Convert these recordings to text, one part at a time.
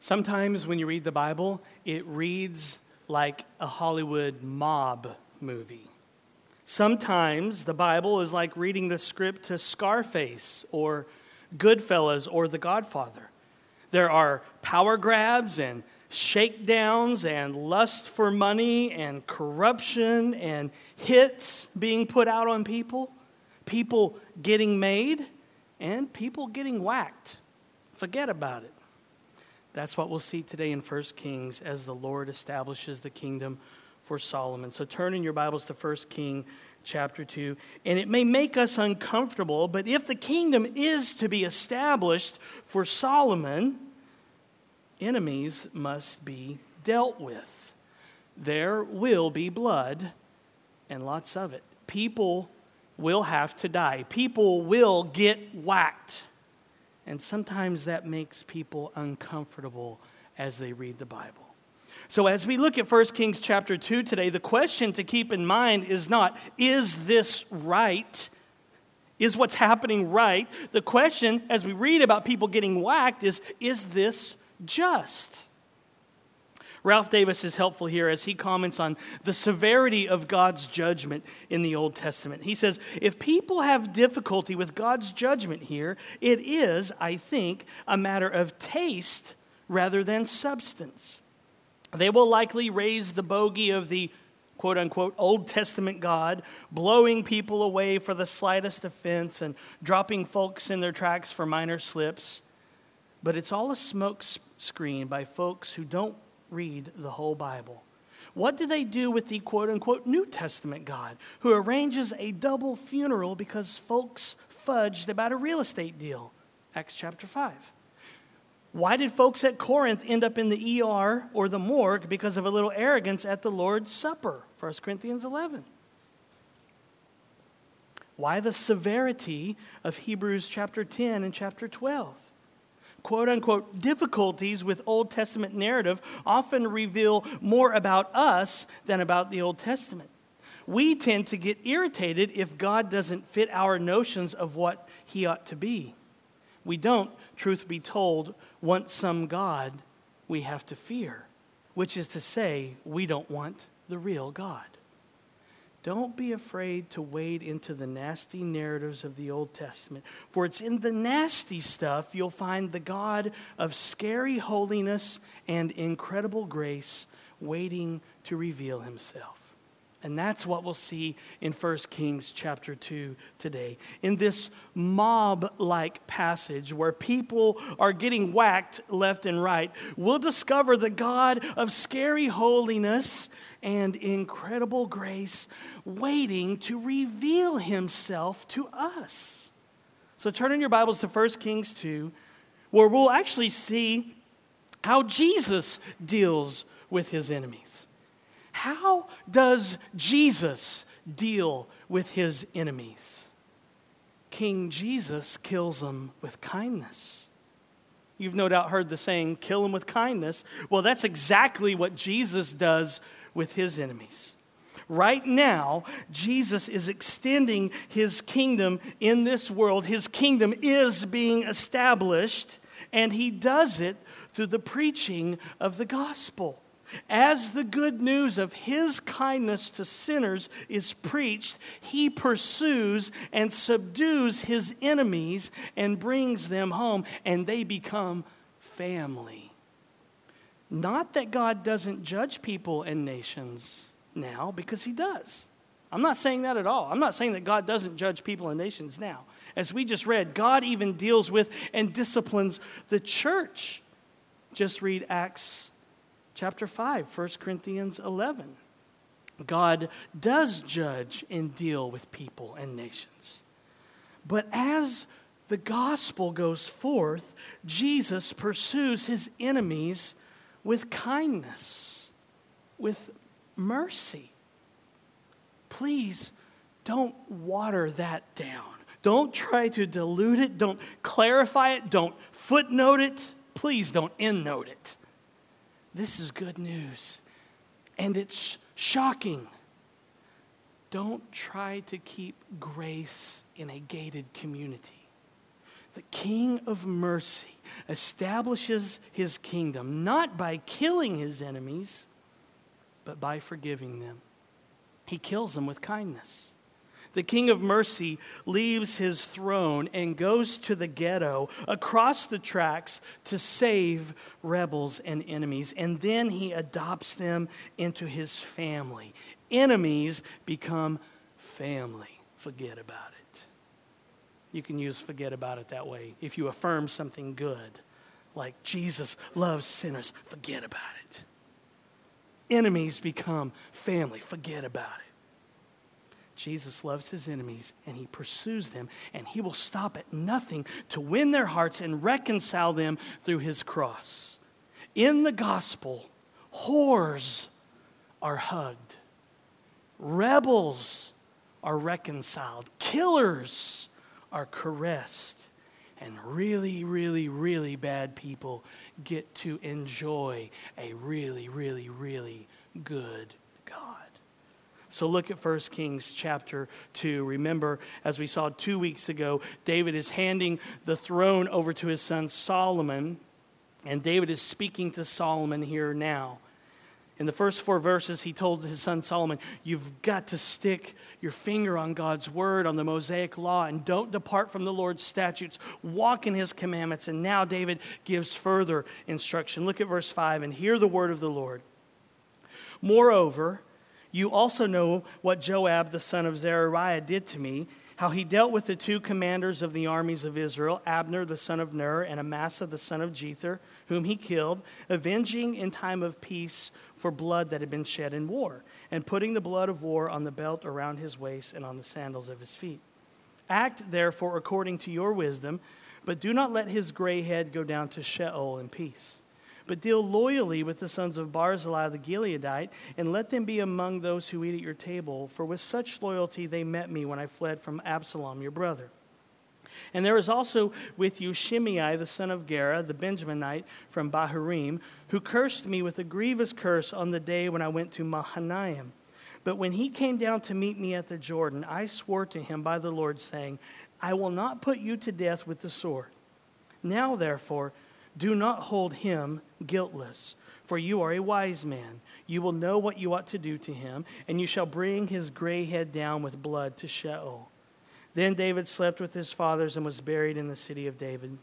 Sometimes when you read the Bible, it reads like a Hollywood mob movie. Sometimes the Bible is like reading the script to Scarface or Goodfellas or The Godfather. There are power grabs and shakedowns and lust for money and corruption and hits being put out on people, people getting made, and people getting whacked. Forget about it. That's what we'll see today in 1 Kings as the Lord establishes the kingdom for Solomon. So turn in your Bibles to 1 King chapter 2. And it may make us uncomfortable, but if the kingdom is to be established for Solomon, enemies must be dealt with. There will be blood and lots of it. People will have to die. People will get whacked. And sometimes that makes people uncomfortable as they read the Bible. So, as we look at 1 Kings chapter 2 today, the question to keep in mind is not, is this right? Is what's happening right? The question, as we read about people getting whacked, is, is this just? Ralph Davis is helpful here as he comments on the severity of God's judgment in the Old Testament. He says, if people have difficulty with God's judgment here, it is, I think, a matter of taste rather than substance. They will likely raise the bogey of the quote unquote Old Testament God, blowing people away for the slightest offense and dropping folks in their tracks for minor slips. But it's all a smoke screen by folks who don't read the whole Bible. What do they do with the quote unquote New Testament God who arranges a double funeral because folks fudged about a real estate deal? Acts chapter 5. Why did folks at Corinth end up in the ER or the morgue because of a little arrogance at the Lord's Supper? 1 Corinthians 11. Why the severity of Hebrews chapter 10 and chapter 12? Quote unquote difficulties with Old Testament narrative often reveal more about us than about the Old Testament. We tend to get irritated if God doesn't fit our notions of what he ought to be. We don't, truth be told, want some God we have to fear, which is to say, we don't want the real God. Don't be afraid to wade into the nasty narratives of the Old Testament, for it's in the nasty stuff you'll find the God of scary holiness and incredible grace waiting to reveal himself. And that's what we'll see in 1 Kings chapter 2 today. In this mob like passage where people are getting whacked left and right, we'll discover the God of scary holiness and incredible grace waiting to reveal himself to us. So turn in your Bibles to 1 Kings 2, where we'll actually see how Jesus deals with his enemies. How does Jesus deal with his enemies? King Jesus kills them with kindness. You've no doubt heard the saying, kill them with kindness. Well, that's exactly what Jesus does with his enemies. Right now, Jesus is extending his kingdom in this world. His kingdom is being established, and he does it through the preaching of the gospel. As the good news of his kindness to sinners is preached, he pursues and subdues his enemies and brings them home, and they become family. Not that God doesn't judge people and nations now, because he does. I'm not saying that at all. I'm not saying that God doesn't judge people and nations now. As we just read, God even deals with and disciplines the church. Just read Acts chapter 5, 1 Corinthians 11. God does judge and deal with people and nations. But as the gospel goes forth, Jesus pursues his enemies with kindness, with mercy. Please don't water that down. Don't try to dilute it. Don't clarify it. Don't footnote it. Please don't endnote it. This is good news. And it's shocking. Don't try to keep grace in a gated community. The King of mercy establishes his kingdom not by killing his enemies, but by forgiving them. He kills them with kindness. The King of Mercy leaves his throne and goes to the ghetto across the tracks to save rebels and enemies. And then he adopts them into his family. Enemies become family. Forget about it. You can use forget about it that way. If you affirm something good, like Jesus loves sinners, forget about it. Enemies become family. Forget about it. Jesus loves his enemies and he pursues them, and he will stop at nothing to win their hearts and reconcile them through his cross. In the gospel, whores are hugged, rebels are reconciled, killers are caressed, and really, really, really bad people get to enjoy a really, really, really good. So look at 1 Kings chapter 2. Remember, as we saw two weeks ago, David is handing the throne over to his son Solomon, and David is speaking to Solomon here now. In the first four verses, he told his son Solomon, You've got to stick your finger on God's word, on the Mosaic law, and don't depart from the Lord's statutes. Walk in his commandments. And now David gives further instruction. Look at verse 5 and hear the word of the Lord. Moreover, you also know what Joab the son of Zeruiah did to me, how he dealt with the two commanders of the armies of Israel, Abner the son of Ner and Amasa the son of Jether, whom he killed, avenging in time of peace for blood that had been shed in war, and putting the blood of war on the belt around his waist and on the sandals of his feet. Act therefore according to your wisdom, but do not let his gray head go down to Sheol in peace but deal loyally with the sons of Barzillai the Gileadite, and let them be among those who eat at your table, for with such loyalty they met me when I fled from Absalom your brother. And there is also with you Shimei the son of Gera, the Benjaminite from Bahurim, who cursed me with a grievous curse on the day when I went to Mahanaim. But when he came down to meet me at the Jordan, I swore to him by the Lord, saying, I will not put you to death with the sword. Now, therefore, do not hold him guiltless, for you are a wise man. You will know what you ought to do to him, and you shall bring his gray head down with blood to Sheol. Then David slept with his fathers and was buried in the city of David.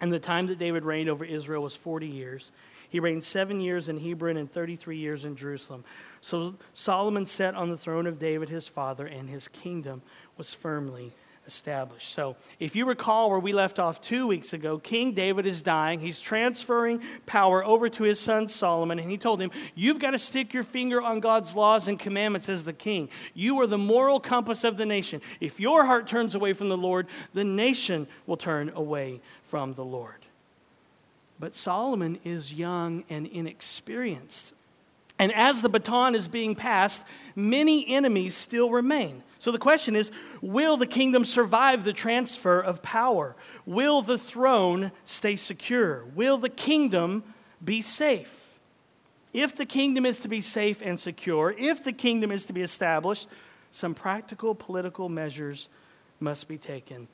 And the time that David reigned over Israel was 40 years. He reigned seven years in Hebron and 33 years in Jerusalem. So Solomon sat on the throne of David his father, and his kingdom was firmly established. So, if you recall where we left off two weeks ago, King David is dying. He's transferring power over to his son Solomon, and he told him, You've got to stick your finger on God's laws and commandments as the king. You are the moral compass of the nation. If your heart turns away from the Lord, the nation will turn away from the Lord. But Solomon is young and inexperienced. And as the baton is being passed, many enemies still remain. So the question is will the kingdom survive the transfer of power? Will the throne stay secure? Will the kingdom be safe? If the kingdom is to be safe and secure, if the kingdom is to be established, some practical political measures must be taken.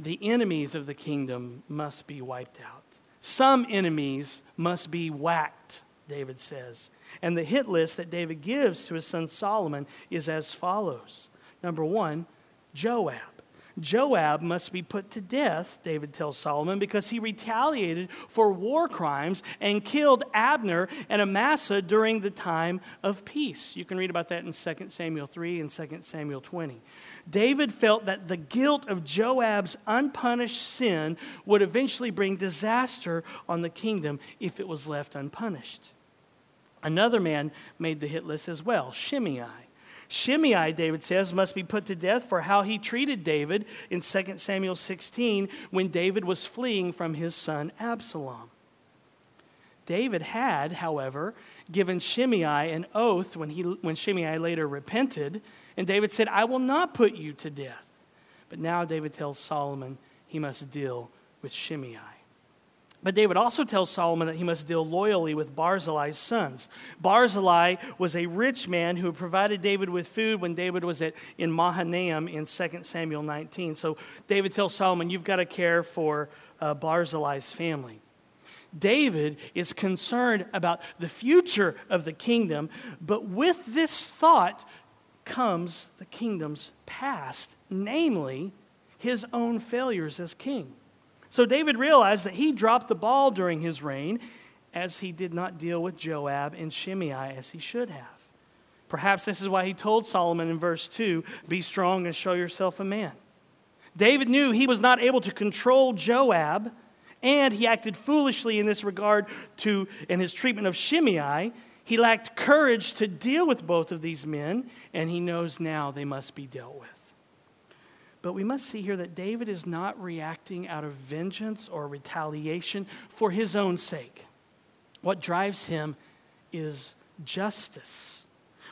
The enemies of the kingdom must be wiped out. Some enemies must be whacked, David says. And the hit list that David gives to his son Solomon is as follows Number one, Joab. Joab must be put to death, David tells Solomon, because he retaliated for war crimes and killed Abner and Amasa during the time of peace. You can read about that in 2 Samuel 3 and 2 Samuel 20. David felt that the guilt of Joab's unpunished sin would eventually bring disaster on the kingdom if it was left unpunished. Another man made the hit list as well, Shimei. Shimei, David says, must be put to death for how he treated David in 2 Samuel 16 when David was fleeing from his son Absalom. David had, however, given Shimei an oath when, he, when Shimei later repented, and David said, I will not put you to death. But now David tells Solomon he must deal with Shimei. But David also tells Solomon that he must deal loyally with Barzillai's sons. Barzillai was a rich man who provided David with food when David was at, in Mahanaim in 2 Samuel 19. So David tells Solomon, You've got to care for uh, Barzillai's family. David is concerned about the future of the kingdom, but with this thought comes the kingdom's past, namely his own failures as king. So David realized that he dropped the ball during his reign as he did not deal with Joab and Shimei as he should have. Perhaps this is why he told Solomon in verse 2 Be strong and show yourself a man. David knew he was not able to control Joab, and he acted foolishly in this regard to in his treatment of Shimei. He lacked courage to deal with both of these men, and he knows now they must be dealt with. But we must see here that David is not reacting out of vengeance or retaliation for his own sake. What drives him is justice.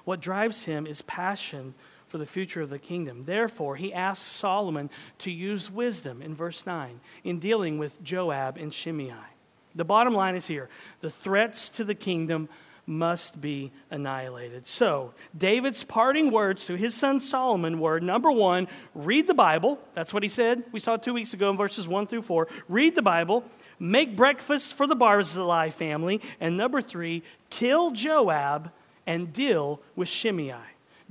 What drives him is passion for the future of the kingdom. Therefore, he asks Solomon to use wisdom in verse 9 in dealing with Joab and Shimei. The bottom line is here the threats to the kingdom must be annihilated. So, David's parting words to his son Solomon were number one, read the Bible. That's what he said. We saw two weeks ago in verses one through four. Read the Bible, make breakfast for the Barzillai family, and number three, kill Joab and deal with Shimei.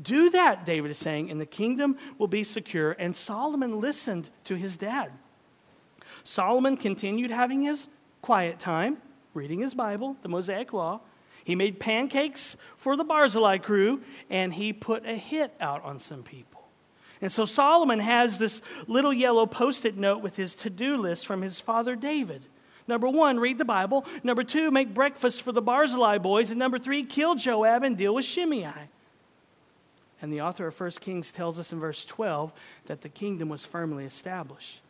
Do that, David is saying, and the kingdom will be secure. And Solomon listened to his dad. Solomon continued having his quiet time, reading his Bible, the Mosaic Law. He made pancakes for the Barzillai crew, and he put a hit out on some people. And so Solomon has this little yellow post it note with his to do list from his father David. Number one, read the Bible. Number two, make breakfast for the Barzillai boys. And number three, kill Joab and deal with Shimei. And the author of 1 Kings tells us in verse 12 that the kingdom was firmly established.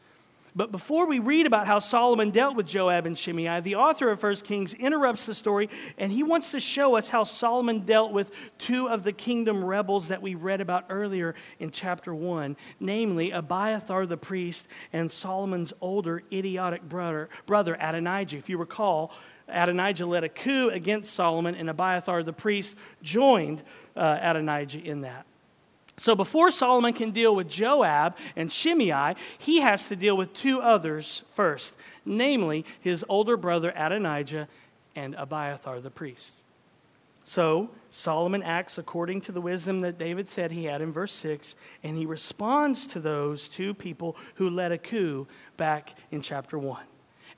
But before we read about how Solomon dealt with Joab and Shimei, the author of 1 Kings interrupts the story and he wants to show us how Solomon dealt with two of the kingdom rebels that we read about earlier in chapter 1, namely Abiathar the priest and Solomon's older idiotic brother, brother Adonijah. If you recall, Adonijah led a coup against Solomon, and Abiathar the priest joined uh, Adonijah in that. So before Solomon can deal with Joab and Shimei, he has to deal with two others first, namely his older brother Adonijah and Abiathar the priest. So Solomon acts according to the wisdom that David said he had in verse 6, and he responds to those two people who led a coup back in chapter 1.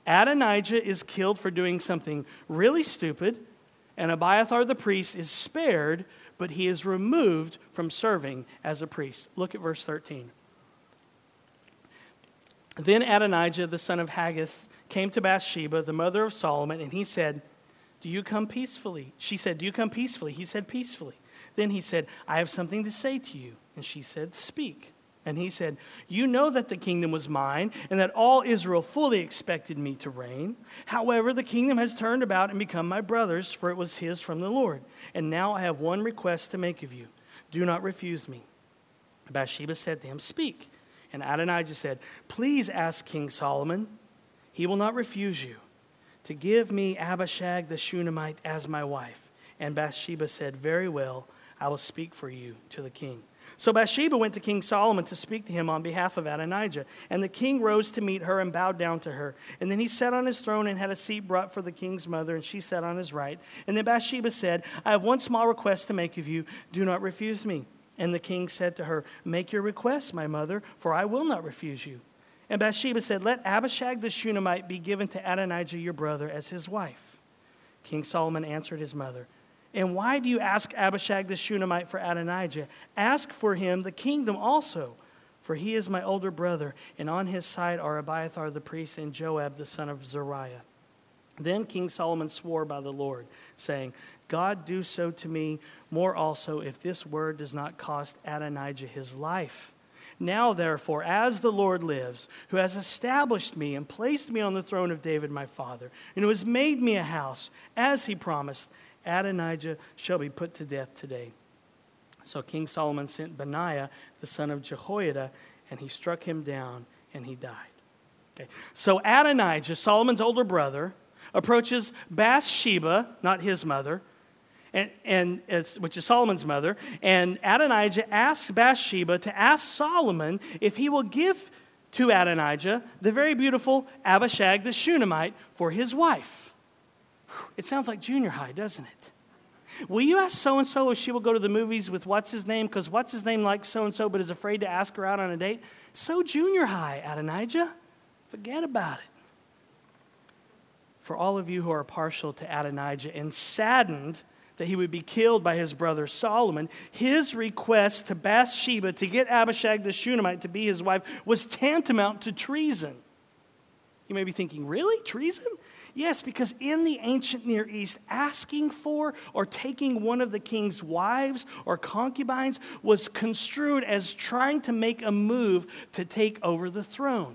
Adonijah is killed for doing something really stupid, and Abiathar the priest is spared but he is removed from serving as a priest. Look at verse 13. Then Adonijah, the son of Haggith, came to Bathsheba, the mother of Solomon, and he said, Do you come peacefully? She said, Do you come peacefully? He said, Peacefully. Then he said, I have something to say to you. And she said, Speak. And he said, You know that the kingdom was mine, and that all Israel fully expected me to reign. However, the kingdom has turned about and become my brother's, for it was his from the Lord. And now I have one request to make of you do not refuse me. Bathsheba said to him, Speak. And Adonijah said, Please ask King Solomon. He will not refuse you to give me Abishag the Shunammite as my wife. And Bathsheba said, Very well, I will speak for you to the king. So Bathsheba went to King Solomon to speak to him on behalf of Adonijah. And the king rose to meet her and bowed down to her. And then he sat on his throne and had a seat brought for the king's mother, and she sat on his right. And then Bathsheba said, I have one small request to make of you. Do not refuse me. And the king said to her, Make your request, my mother, for I will not refuse you. And Bathsheba said, Let Abishag the Shunammite be given to Adonijah your brother as his wife. King Solomon answered his mother, and why do you ask Abishag the Shunammite for Adonijah? Ask for him the kingdom also, for he is my older brother, and on his side are Abiathar the priest and Joab the son of Zeruiah. Then King Solomon swore by the Lord, saying, God do so to me more also if this word does not cost Adonijah his life. Now, therefore, as the Lord lives, who has established me and placed me on the throne of David my father, and who has made me a house, as he promised, Adonijah shall be put to death today. So King Solomon sent Benaiah, the son of Jehoiada, and he struck him down, and he died. Okay. So Adonijah, Solomon's older brother, approaches Bathsheba, not his mother, and, and which is Solomon's mother, and Adonijah asks Bathsheba to ask Solomon if he will give to Adonijah the very beautiful Abishag the Shunammite for his wife. It sounds like junior high, doesn't it? Will you ask so and so if she will go to the movies with what's his name? Because what's his name likes so and so but is afraid to ask her out on a date? So junior high, Adonijah. Forget about it. For all of you who are partial to Adonijah and saddened that he would be killed by his brother Solomon, his request to Bathsheba to get Abishag the Shunammite to be his wife was tantamount to treason. You may be thinking, really? Treason? Yes, because in the ancient Near East, asking for or taking one of the king's wives or concubines was construed as trying to make a move to take over the throne.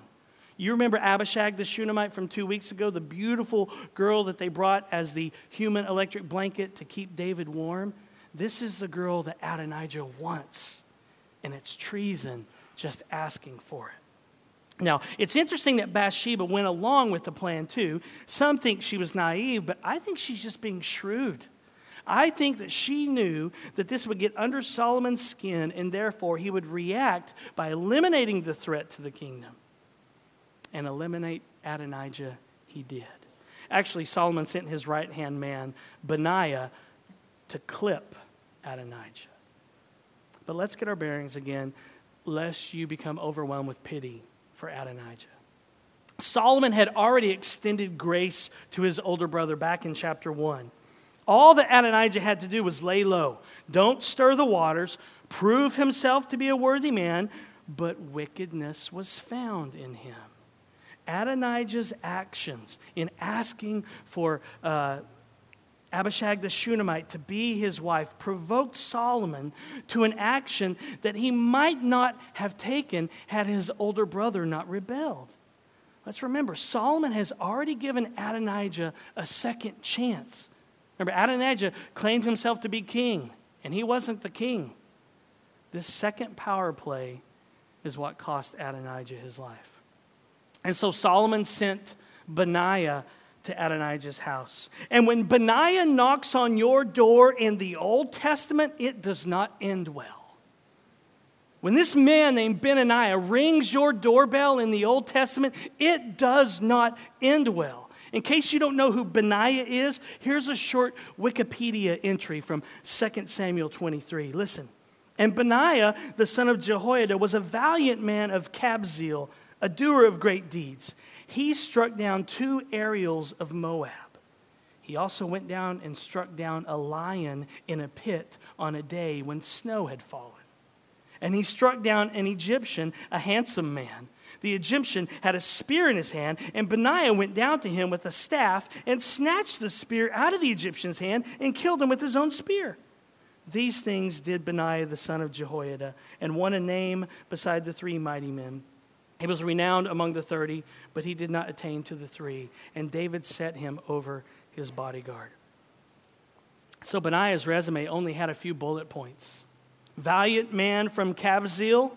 You remember Abishag the Shunammite from two weeks ago, the beautiful girl that they brought as the human electric blanket to keep David warm? This is the girl that Adonijah wants, and it's treason just asking for it. Now, it's interesting that Bathsheba went along with the plan too. Some think she was naive, but I think she's just being shrewd. I think that she knew that this would get under Solomon's skin, and therefore he would react by eliminating the threat to the kingdom. And eliminate Adonijah, he did. Actually, Solomon sent his right hand man, Benaiah, to clip Adonijah. But let's get our bearings again, lest you become overwhelmed with pity for Adonijah. Solomon had already extended grace to his older brother back in chapter 1. All that Adonijah had to do was lay low. Don't stir the waters, prove himself to be a worthy man, but wickedness was found in him. Adonijah's actions in asking for uh, Abishag the Shunammite to be his wife provoked Solomon to an action that he might not have taken had his older brother not rebelled. Let's remember, Solomon has already given Adonijah a second chance. Remember, Adonijah claimed himself to be king, and he wasn't the king. This second power play is what cost Adonijah his life. And so Solomon sent Benaiah to Adonijah's house. And when Benaiah knocks on your door in the Old Testament, it does not end well. When this man named Benaiah rings your doorbell in the Old Testament, it does not end well. In case you don't know who Benaiah is, here's a short Wikipedia entry from 2 Samuel 23. Listen. And Benaiah, the son of Jehoiada, was a valiant man of Kabzeel, a doer of great deeds he struck down two Ariels of Moab. He also went down and struck down a lion in a pit on a day when snow had fallen. And he struck down an Egyptian, a handsome man. The Egyptian had a spear in his hand, and Benaiah went down to him with a staff and snatched the spear out of the Egyptian's hand and killed him with his own spear. These things did Benaiah the son of Jehoiada, and won a name beside the three mighty men. He was renowned among the 30, but he did not attain to the three. And David set him over his bodyguard. So Benaiah's resume only had a few bullet points valiant man from Kabzeel,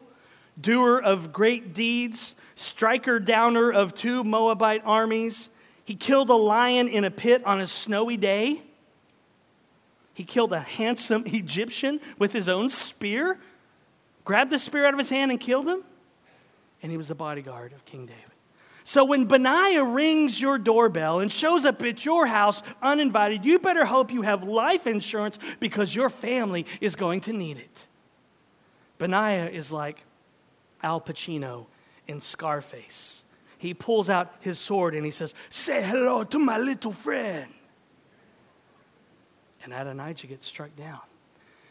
doer of great deeds, striker downer of two Moabite armies. He killed a lion in a pit on a snowy day. He killed a handsome Egyptian with his own spear, grabbed the spear out of his hand and killed him and he was the bodyguard of King David. So when Benaiah rings your doorbell and shows up at your house uninvited, you better hope you have life insurance because your family is going to need it. Benaiah is like Al Pacino in Scarface. He pulls out his sword and he says, Say hello to my little friend. And Adonijah gets struck down.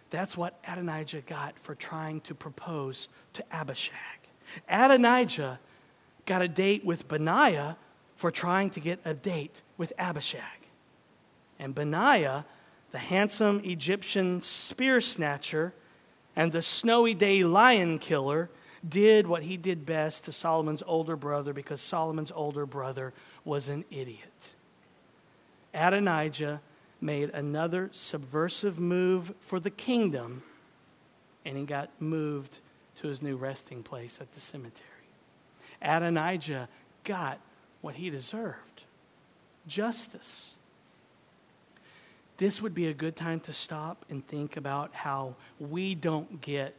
That's what Adonijah got for trying to propose to Abishag. Adonijah got a date with Benaiah for trying to get a date with Abishag. And Benaiah, the handsome Egyptian spear snatcher and the snowy day lion killer, did what he did best to Solomon's older brother because Solomon's older brother was an idiot. Adonijah made another subversive move for the kingdom, and he got moved to his new resting place at the cemetery. Adonijah got what he deserved justice. This would be a good time to stop and think about how we don't get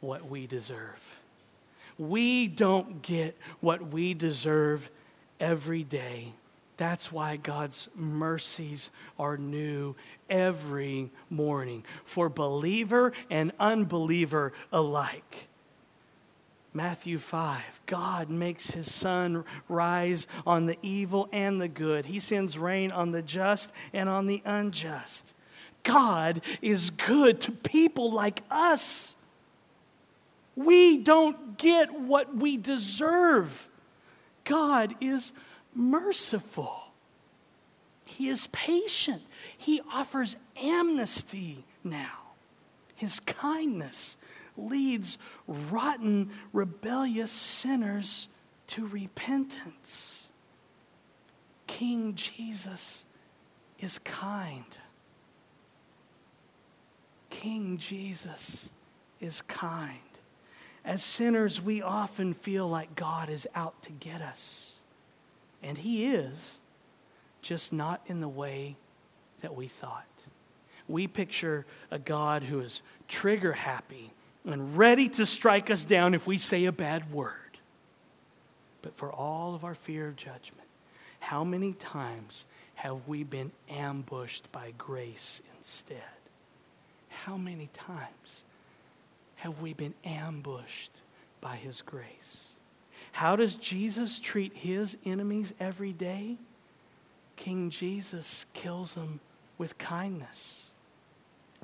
what we deserve. We don't get what we deserve every day. That's why God's mercies are new every morning for believer and unbeliever alike. Matthew 5, God makes his sun rise on the evil and the good. He sends rain on the just and on the unjust. God is good to people like us. We don't get what we deserve. God is merciful. He is patient. He offers amnesty now. His kindness leads rotten, rebellious sinners to repentance. King Jesus is kind. King Jesus is kind. As sinners, we often feel like God is out to get us. And He is, just not in the way that we thought. We picture a God who is trigger happy and ready to strike us down if we say a bad word. But for all of our fear of judgment, how many times have we been ambushed by grace instead? How many times have we been ambushed by His grace? How does Jesus treat His enemies every day? King Jesus kills them with kindness.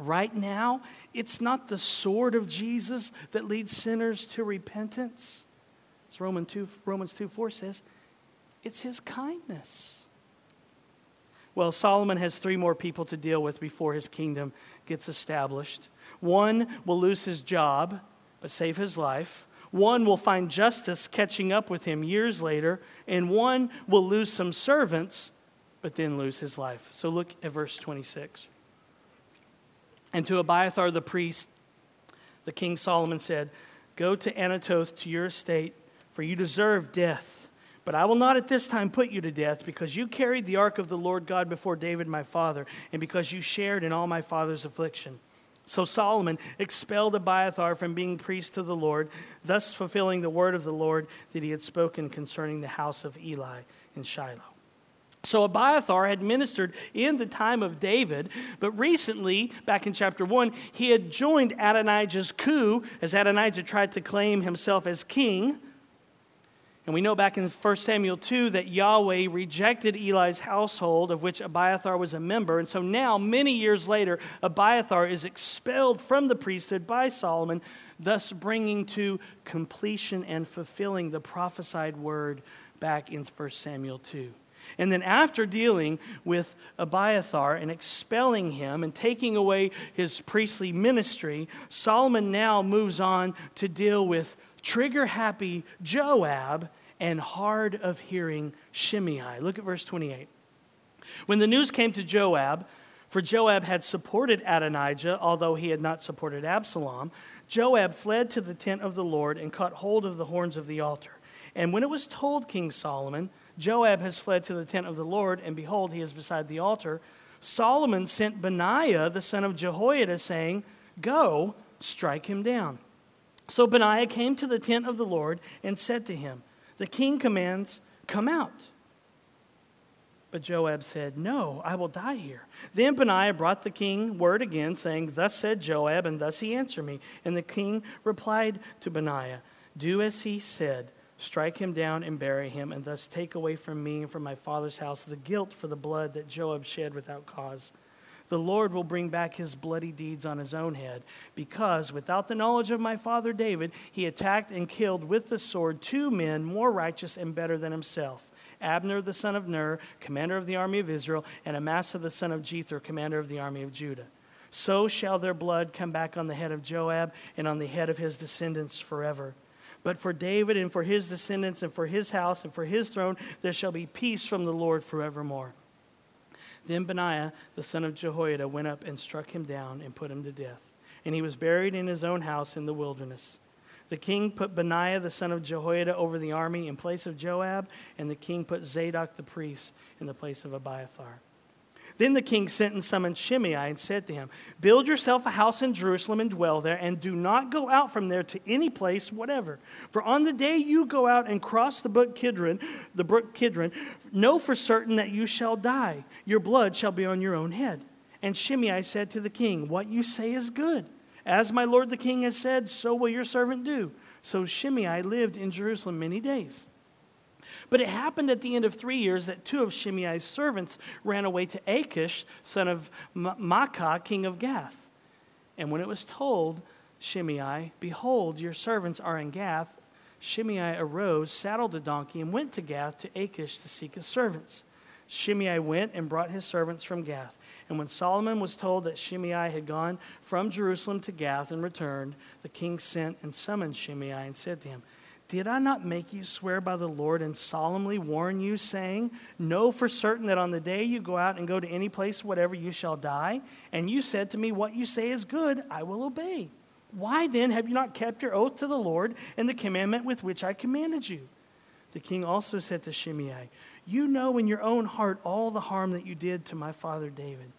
Right now, it's not the sword of Jesus that leads sinners to repentance. As Romans 2, Romans 2 4 says, it's his kindness. Well, Solomon has three more people to deal with before his kingdom gets established. One will lose his job, but save his life. One will find justice catching up with him years later. And one will lose some servants, but then lose his life. So look at verse 26. And to Abiathar the priest, the king Solomon said, Go to Anathoth to your estate, for you deserve death. But I will not at this time put you to death, because you carried the ark of the Lord God before David my father, and because you shared in all my father's affliction. So Solomon expelled Abiathar from being priest to the Lord, thus fulfilling the word of the Lord that he had spoken concerning the house of Eli in Shiloh. So Abiathar had ministered in the time of David, but recently, back in chapter 1, he had joined Adonijah's coup as Adonijah tried to claim himself as king. And we know back in 1 Samuel 2 that Yahweh rejected Eli's household, of which Abiathar was a member. And so now, many years later, Abiathar is expelled from the priesthood by Solomon, thus bringing to completion and fulfilling the prophesied word back in 1 Samuel 2. And then, after dealing with Abiathar and expelling him and taking away his priestly ministry, Solomon now moves on to deal with trigger happy Joab and hard of hearing Shimei. Look at verse 28. When the news came to Joab, for Joab had supported Adonijah, although he had not supported Absalom, Joab fled to the tent of the Lord and caught hold of the horns of the altar. And when it was told King Solomon, Joab has fled to the tent of the Lord, and behold, he is beside the altar, Solomon sent Benaiah, the son of Jehoiada, saying, Go, strike him down. So Benaiah came to the tent of the Lord and said to him, the king commands, Come out. But Joab said, No, I will die here. Then Benaiah brought the king word again, saying, Thus said Joab, and thus he answered me. And the king replied to Benaiah, Do as he said, strike him down and bury him, and thus take away from me and from my father's house the guilt for the blood that Joab shed without cause the Lord will bring back his bloody deeds on his own head, because without the knowledge of my father David, he attacked and killed with the sword two men more righteous and better than himself. Abner the son of Ner, commander of the army of Israel, and Amasa the son of Jether, commander of the army of Judah. So shall their blood come back on the head of Joab and on the head of his descendants forever. But for David and for his descendants and for his house and for his throne, there shall be peace from the Lord forevermore. Then Benaiah, the son of Jehoiada, went up and struck him down and put him to death. And he was buried in his own house in the wilderness. The king put Benaiah the son of Jehoiada over the army in place of Joab, and the king put Zadok the priest in the place of Abiathar. Then the king sent and summoned Shimei and said to him, Build yourself a house in Jerusalem and dwell there, and do not go out from there to any place whatever. For on the day you go out and cross the brook Kidron, the brook Kidron, know for certain that you shall die. Your blood shall be on your own head. And Shimei said to the king, What you say is good. As my lord the king has said, so will your servant do. So Shimei lived in Jerusalem many days. But it happened at the end of three years that two of Shimei's servants ran away to Achish, son of Maacah, king of Gath. And when it was told Shimei, Behold, your servants are in Gath, Shimei arose, saddled a donkey, and went to Gath to Achish to seek his servants. Shimei went and brought his servants from Gath. And when Solomon was told that Shimei had gone from Jerusalem to Gath and returned, the king sent and summoned Shimei and said to him, Did I not make you swear by the Lord and solemnly warn you, saying, Know for certain that on the day you go out and go to any place, whatever, you shall die? And you said to me, What you say is good, I will obey. Why then have you not kept your oath to the Lord and the commandment with which I commanded you? The king also said to Shimei, You know in your own heart all the harm that you did to my father David.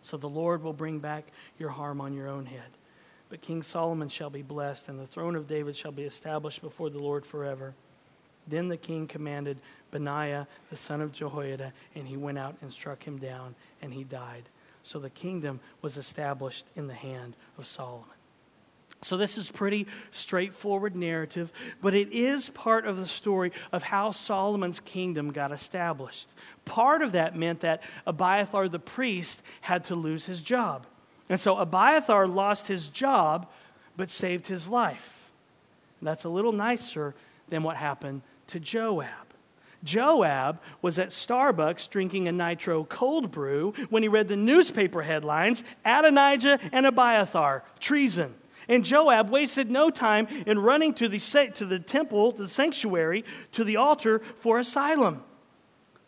So the Lord will bring back your harm on your own head. But King Solomon shall be blessed, and the throne of David shall be established before the Lord forever. Then the king commanded Benaiah, the son of Jehoiada, and he went out and struck him down, and he died. So the kingdom was established in the hand of Solomon. So, this is pretty straightforward narrative, but it is part of the story of how Solomon's kingdom got established. Part of that meant that Abiathar the priest had to lose his job. And so Abiathar lost his job, but saved his life. And that's a little nicer than what happened to Joab. Joab was at Starbucks drinking a nitro cold brew when he read the newspaper headlines Adonijah and Abiathar, treason. And Joab wasted no time in running to the, to the temple, the sanctuary, to the altar for asylum.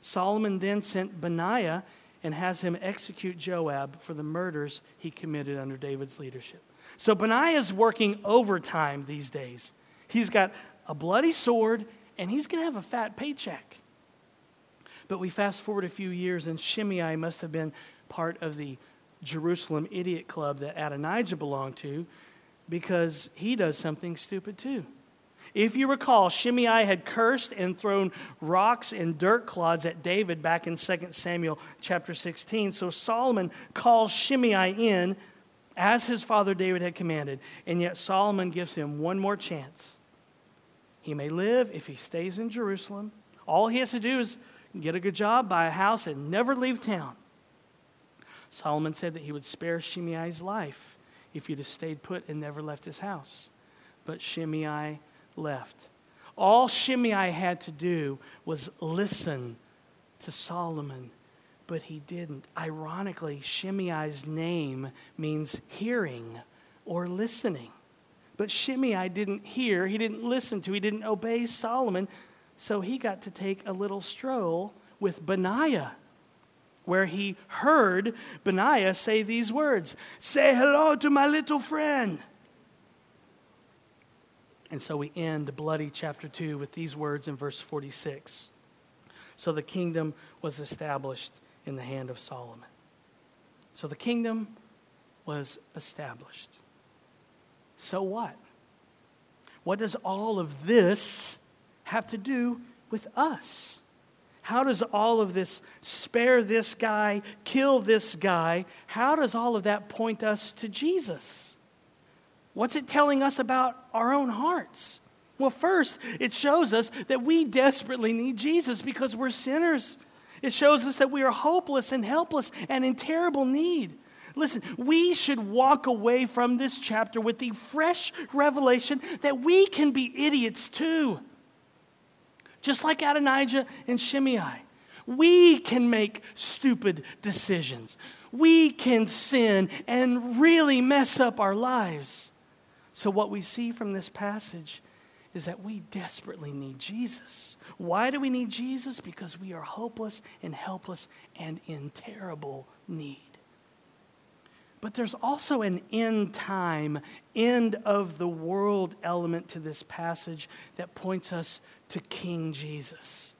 Solomon then sent Benaiah and has him execute Joab for the murders he committed under David's leadership. So Benaiah is working overtime these days. He's got a bloody sword and he's going to have a fat paycheck. But we fast forward a few years, and Shimei must have been part of the Jerusalem Idiot Club that Adonijah belonged to because he does something stupid too. If you recall, Shimei had cursed and thrown rocks and dirt clods at David back in 2 Samuel chapter 16. So Solomon calls Shimei in as his father David had commanded, and yet Solomon gives him one more chance. He may live if he stays in Jerusalem. All he has to do is get a good job, buy a house, and never leave town. Solomon said that he would spare Shimei's life if he'd have stayed put and never left his house. But Shimei left. All Shimei had to do was listen to Solomon, but he didn't. Ironically, Shimei's name means hearing or listening. But Shimei didn't hear, he didn't listen to, he didn't obey Solomon, so he got to take a little stroll with Benaiah where he heard Benaiah say these words Say hello to my little friend. And so we end bloody chapter 2 with these words in verse 46. So the kingdom was established in the hand of Solomon. So the kingdom was established. So what? What does all of this have to do with us? How does all of this spare this guy, kill this guy, how does all of that point us to Jesus? What's it telling us about our own hearts? Well, first, it shows us that we desperately need Jesus because we're sinners. It shows us that we are hopeless and helpless and in terrible need. Listen, we should walk away from this chapter with the fresh revelation that we can be idiots too just like Adonijah and Shimei. We can make stupid decisions. We can sin and really mess up our lives. So, what we see from this passage is that we desperately need Jesus. Why do we need Jesus? Because we are hopeless and helpless and in terrible need. But there's also an end time, end of the world element to this passage that points us to King Jesus.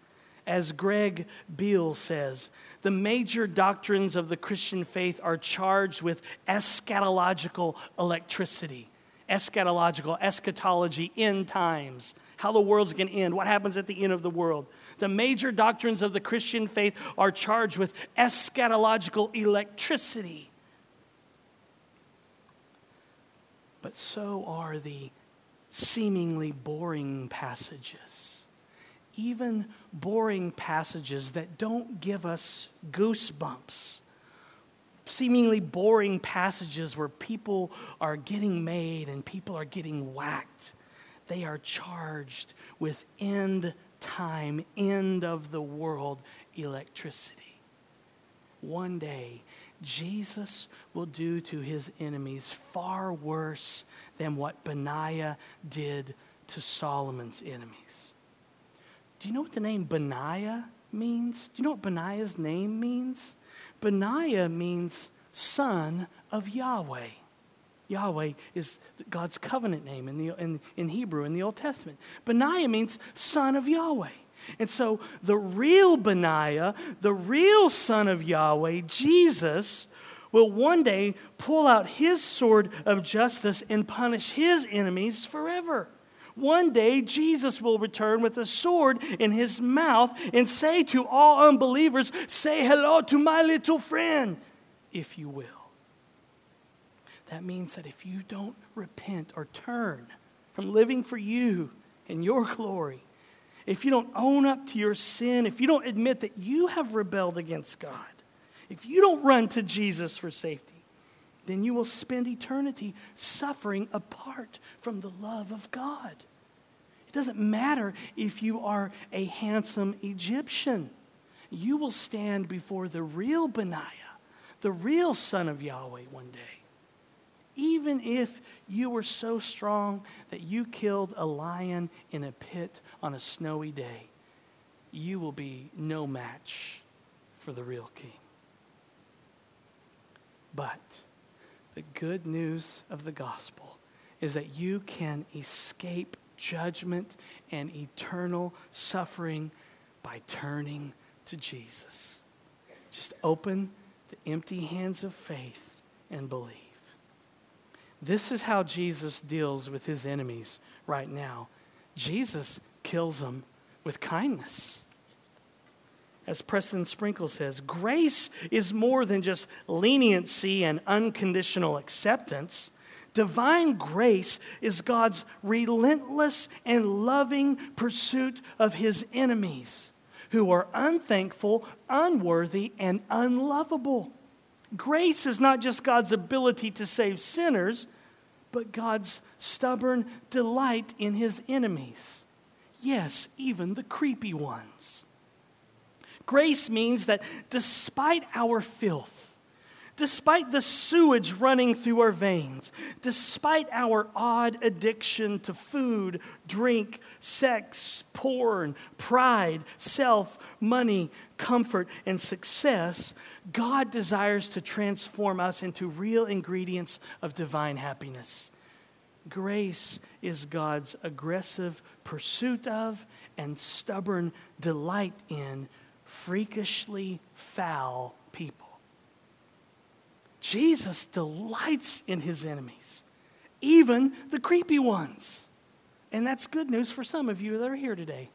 As Greg Beale says, the major doctrines of the Christian faith are charged with eschatological electricity. Eschatological, eschatology, end times, how the world's going to end, what happens at the end of the world. The major doctrines of the Christian faith are charged with eschatological electricity. but so are the seemingly boring passages. Even boring passages that don't give us goosebumps. Seemingly boring passages where people are getting made and people are getting whacked. They are charged with end time, end of the world electricity. One day, Jesus will do to his enemies far worse than what Benaiah did to Solomon's enemies. Do you know what the name Benaiah means? Do you know what Benaiah's name means? Benaiah means son of Yahweh. Yahweh is God's covenant name in, the, in, in Hebrew in the Old Testament. Benaiah means son of Yahweh. And so the real Benaiah, the real son of Yahweh, Jesus, will one day pull out his sword of justice and punish his enemies forever. One day, Jesus will return with a sword in his mouth and say to all unbelievers, Say hello to my little friend, if you will. That means that if you don't repent or turn from living for you and your glory, if you don't own up to your sin, if you don't admit that you have rebelled against God, if you don't run to Jesus for safety, then you will spend eternity suffering apart from the love of God. It doesn't matter if you are a handsome Egyptian, you will stand before the real Benaiah, the real Son of Yahweh, one day. Even if you were so strong that you killed a lion in a pit on a snowy day, you will be no match for the real king. But the good news of the gospel is that you can escape judgment and eternal suffering by turning to Jesus. Just open the empty hands of faith and believe. This is how Jesus deals with his enemies right now. Jesus kills them with kindness. As Preston Sprinkle says, grace is more than just leniency and unconditional acceptance. Divine grace is God's relentless and loving pursuit of his enemies who are unthankful, unworthy, and unlovable. Grace is not just God's ability to save sinners, but God's stubborn delight in his enemies. Yes, even the creepy ones. Grace means that despite our filth, Despite the sewage running through our veins, despite our odd addiction to food, drink, sex, porn, pride, self, money, comfort, and success, God desires to transform us into real ingredients of divine happiness. Grace is God's aggressive pursuit of and stubborn delight in freakishly foul people. Jesus delights in his enemies, even the creepy ones. And that's good news for some of you that are here today.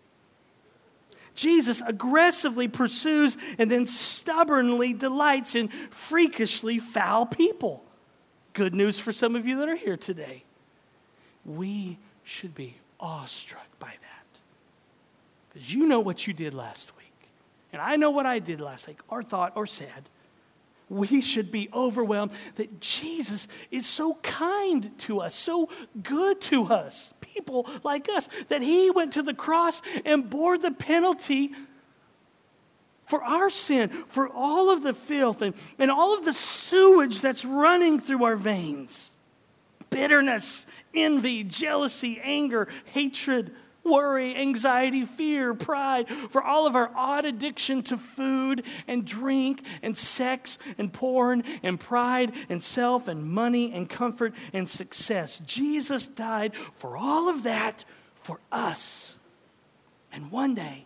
Jesus aggressively pursues and then stubbornly delights in freakishly foul people. Good news for some of you that are here today. We should be awestruck by that. Because you know what you did last week. And I know what I did last week, or thought, or said. We should be overwhelmed that Jesus is so kind to us, so good to us, people like us, that he went to the cross and bore the penalty for our sin, for all of the filth and, and all of the sewage that's running through our veins. Bitterness, envy, jealousy, anger, hatred, worry, anxiety, fear, pride, for all of our odd addiction to food and drink and sex and porn and pride and self and money and comfort and success. Jesus died for all of that for us. And one day,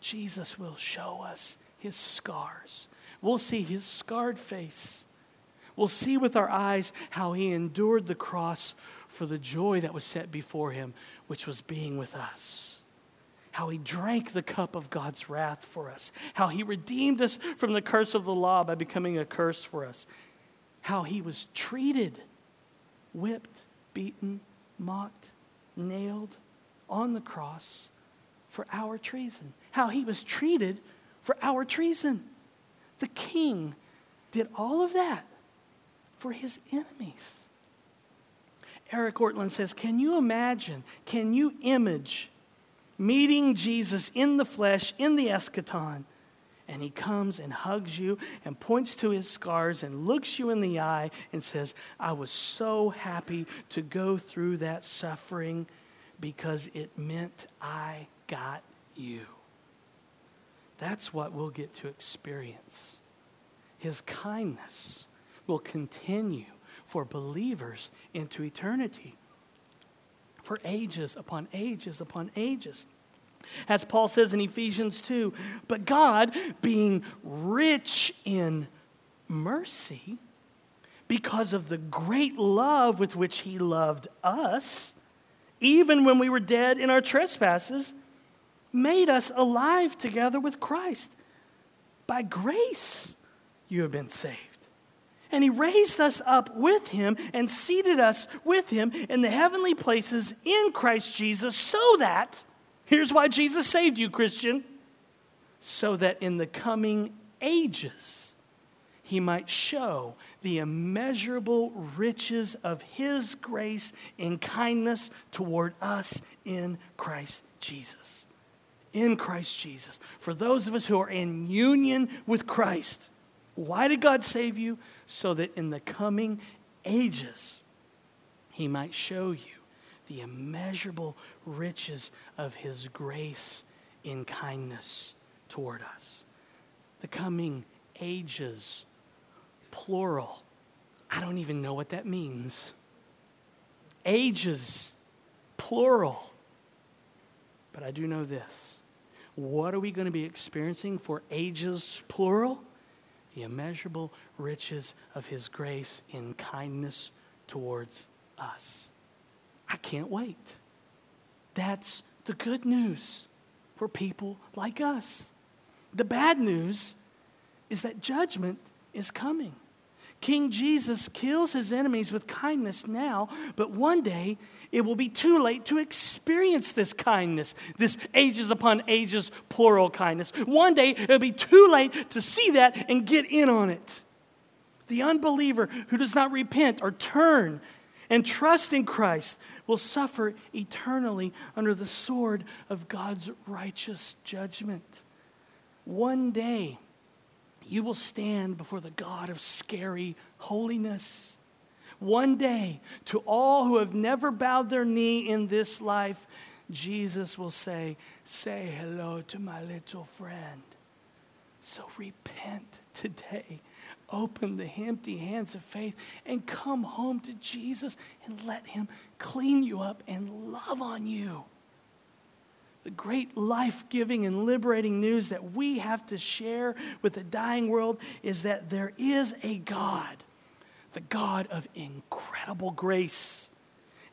Jesus will show us his scars. We'll see his scarred face. We'll see with our eyes how he endured the cross for the joy that was set before him, which was being with us. How he drank the cup of God's wrath for us. How he redeemed us from the curse of the law by becoming a curse for us. How he was treated, whipped, beaten, mocked, nailed on the cross for our treason. How he was treated for our treason. The king did all of that for his enemies. Eric Ortlund says, Can you imagine, can you image meeting Jesus in the flesh, in the eschaton? And he comes and hugs you and points to his scars and looks you in the eye and says, I was so happy to go through that suffering because it meant I got you. That's what we'll get to experience. His kindness will continue for believers into eternity, for ages upon ages upon ages. As Paul says in Ephesians 2, but God, being rich in mercy, because of the great love with which he loved us, even when we were dead in our trespasses, made us alive together with Christ. By grace, you have been saved. And he raised us up with him and seated us with him in the heavenly places in Christ Jesus, so that, here's why Jesus saved you, Christian, so that in the coming ages, he might show the immeasurable riches of his grace and kindness toward us in Christ Jesus. In Christ Jesus. For those of us who are in union with Christ, why did God save you? So that in the coming ages, He might show you the immeasurable riches of His grace in kindness toward us. The coming ages, plural. I don't even know what that means. Ages, plural. But I do know this. What are we going to be experiencing for ages, plural? The immeasurable riches of his grace in kindness towards us. I can't wait. That's the good news for people like us. The bad news is that judgment is coming. King Jesus kills his enemies with kindness now, but one day it will be too late to experience this kindness, this ages upon ages plural kindness. One day it'll be too late to see that and get in on it. The unbeliever who does not repent or turn and trust in Christ will suffer eternally under the sword of God's righteous judgment. One day, you will stand before the God of scary holiness. One day, to all who have never bowed their knee in this life, Jesus will say, Say hello to my little friend. So repent today. Open the empty hands of faith and come home to Jesus and let Him clean you up and love on you. The great life giving and liberating news that we have to share with the dying world is that there is a God the God of incredible grace.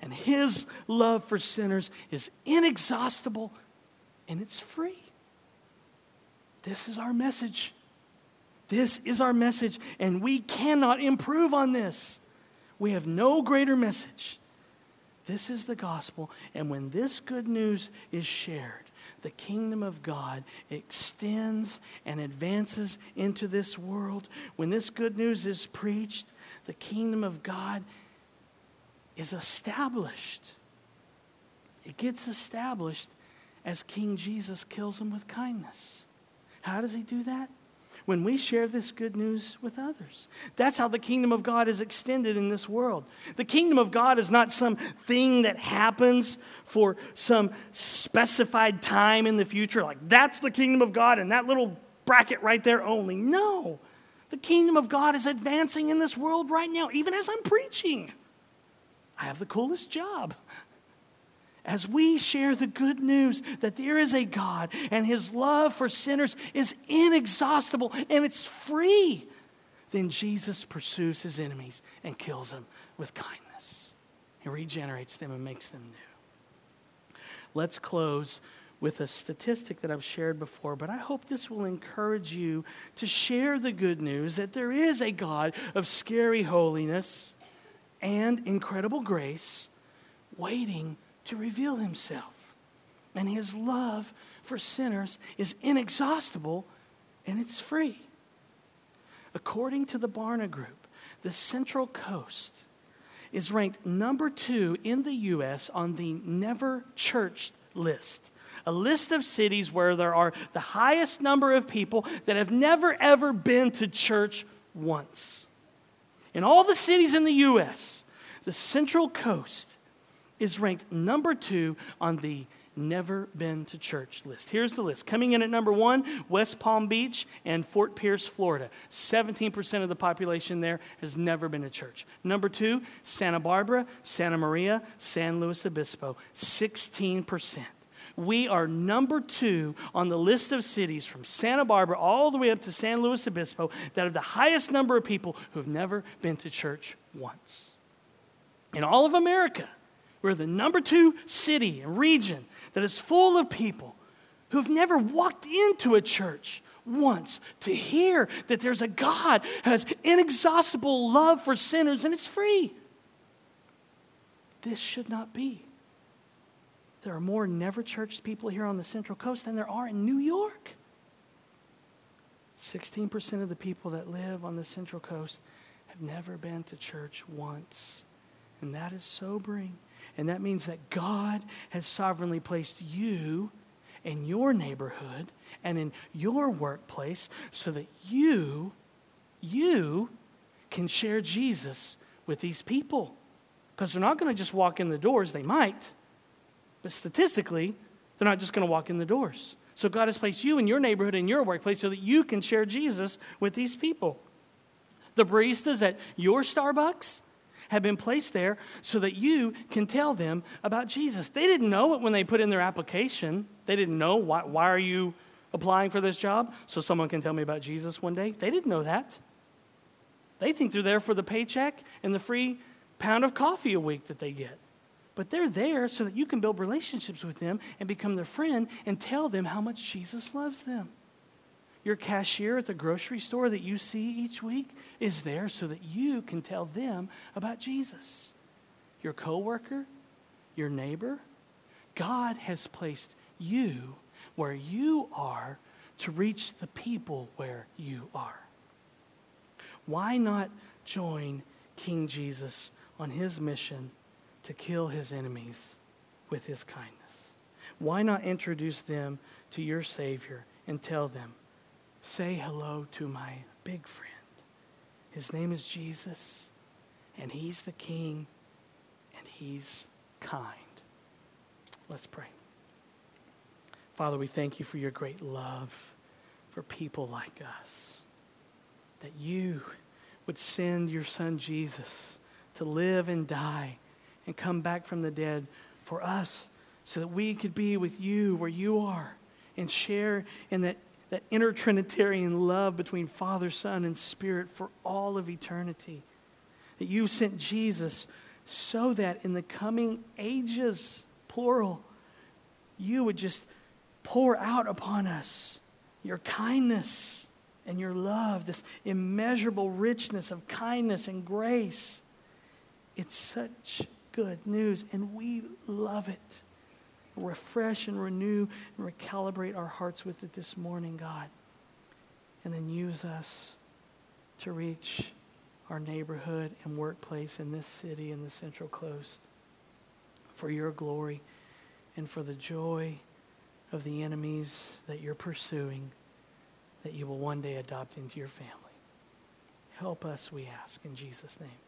And his love for sinners is inexhaustible and it's free. This is our message. This is our message, and we cannot improve on this. We have no greater message. This is the gospel, and when this good news is shared, the kingdom of God extends and advances into this world. When this good news is preached, the kingdom of God is established. It gets established as King Jesus kills them with kindness. How does he do that? when we share this good news with others. That's how the kingdom of God is extended in this world. The kingdom of God is not some thing that happens for some specified time in the future, like that's the kingdom of God and that little bracket right there only. No, the kingdom of God is advancing in this world right now, even as I'm preaching. I have the coolest job as we share the good news that there is a God and his love for sinners is inexhaustible and it's free, then Jesus pursues his enemies and kills them with kindness. He regenerates them and makes them new. Let's close with a statistic that I've shared before, but I hope this will encourage you to share the good news that there is a God of scary holiness and incredible grace waiting to reveal himself. And his love for sinners is inexhaustible and it's free. According to the Barna Group, the Central Coast is ranked number two in the U.S. on the Never Churched list. A list of cities where there are the highest number of people that have never ever been to church once. In all the cities in the U.S., the Central Coast is ranked number two on the never been to church list. Here's the list. Coming in at number one, West Palm Beach and Fort Pierce, Florida. 17% of the population there has never been to church. Number two, Santa Barbara, Santa Maria, San Luis Obispo. 16%. We are number two on the list of cities from Santa Barbara all the way up to San Luis Obispo that have the highest number of people who have never been to church once. In all of America, we're the number two city and region that is full of people who've never walked into a church once to hear that there's a God who has inexhaustible love for sinners and it's free. This should not be. There are more never churched people here on the Central Coast than there are in New York. 16% of the people that live on the Central Coast have never been to church once. And that is sobering. And that means that God has sovereignly placed you in your neighborhood and in your workplace so that you, you can share Jesus with these people. Because they're not going to just walk in the doors, they might, but statistically, they're not just going to walk in the doors. So God has placed you in your neighborhood, in your workplace, so that you can share Jesus with these people. The baristas at your Starbucks, have been placed there so that you can tell them about Jesus. They didn't know it when they put in their application. They didn't know why, why are you applying for this job? So someone can tell me about Jesus one day. They didn't know that. They think they're there for the paycheck and the free pound of coffee a week that they get. But they're there so that you can build relationships with them and become their friend and tell them how much Jesus loves them. Your cashier at the grocery store that you see each week is there so that you can tell them about Jesus. Your coworker, your neighbor, God has placed you where you are to reach the people where you are. Why not join King Jesus on his mission to kill his enemies with his kindness? Why not introduce them to your Savior and tell them, say hello to my big friend. His name is Jesus, and he's the king, and he's kind. Let's pray. Father, we thank you for your great love for people like us. That you would send your son Jesus to live and die and come back from the dead for us so that we could be with you where you are and share in that that inner Trinitarian love between Father, Son, and Spirit for all of eternity. That you sent Jesus so that in the coming ages, plural, you would just pour out upon us your kindness and your love, this immeasurable richness of kindness and grace. It's such good news, and we love it refresh and renew and recalibrate our hearts with it this morning, God. And then use us to reach our neighborhood and workplace in this city in the Central Coast for your glory and for the joy of the enemies that you're pursuing that you will one day adopt into your family. Help us, we ask, in Jesus' name.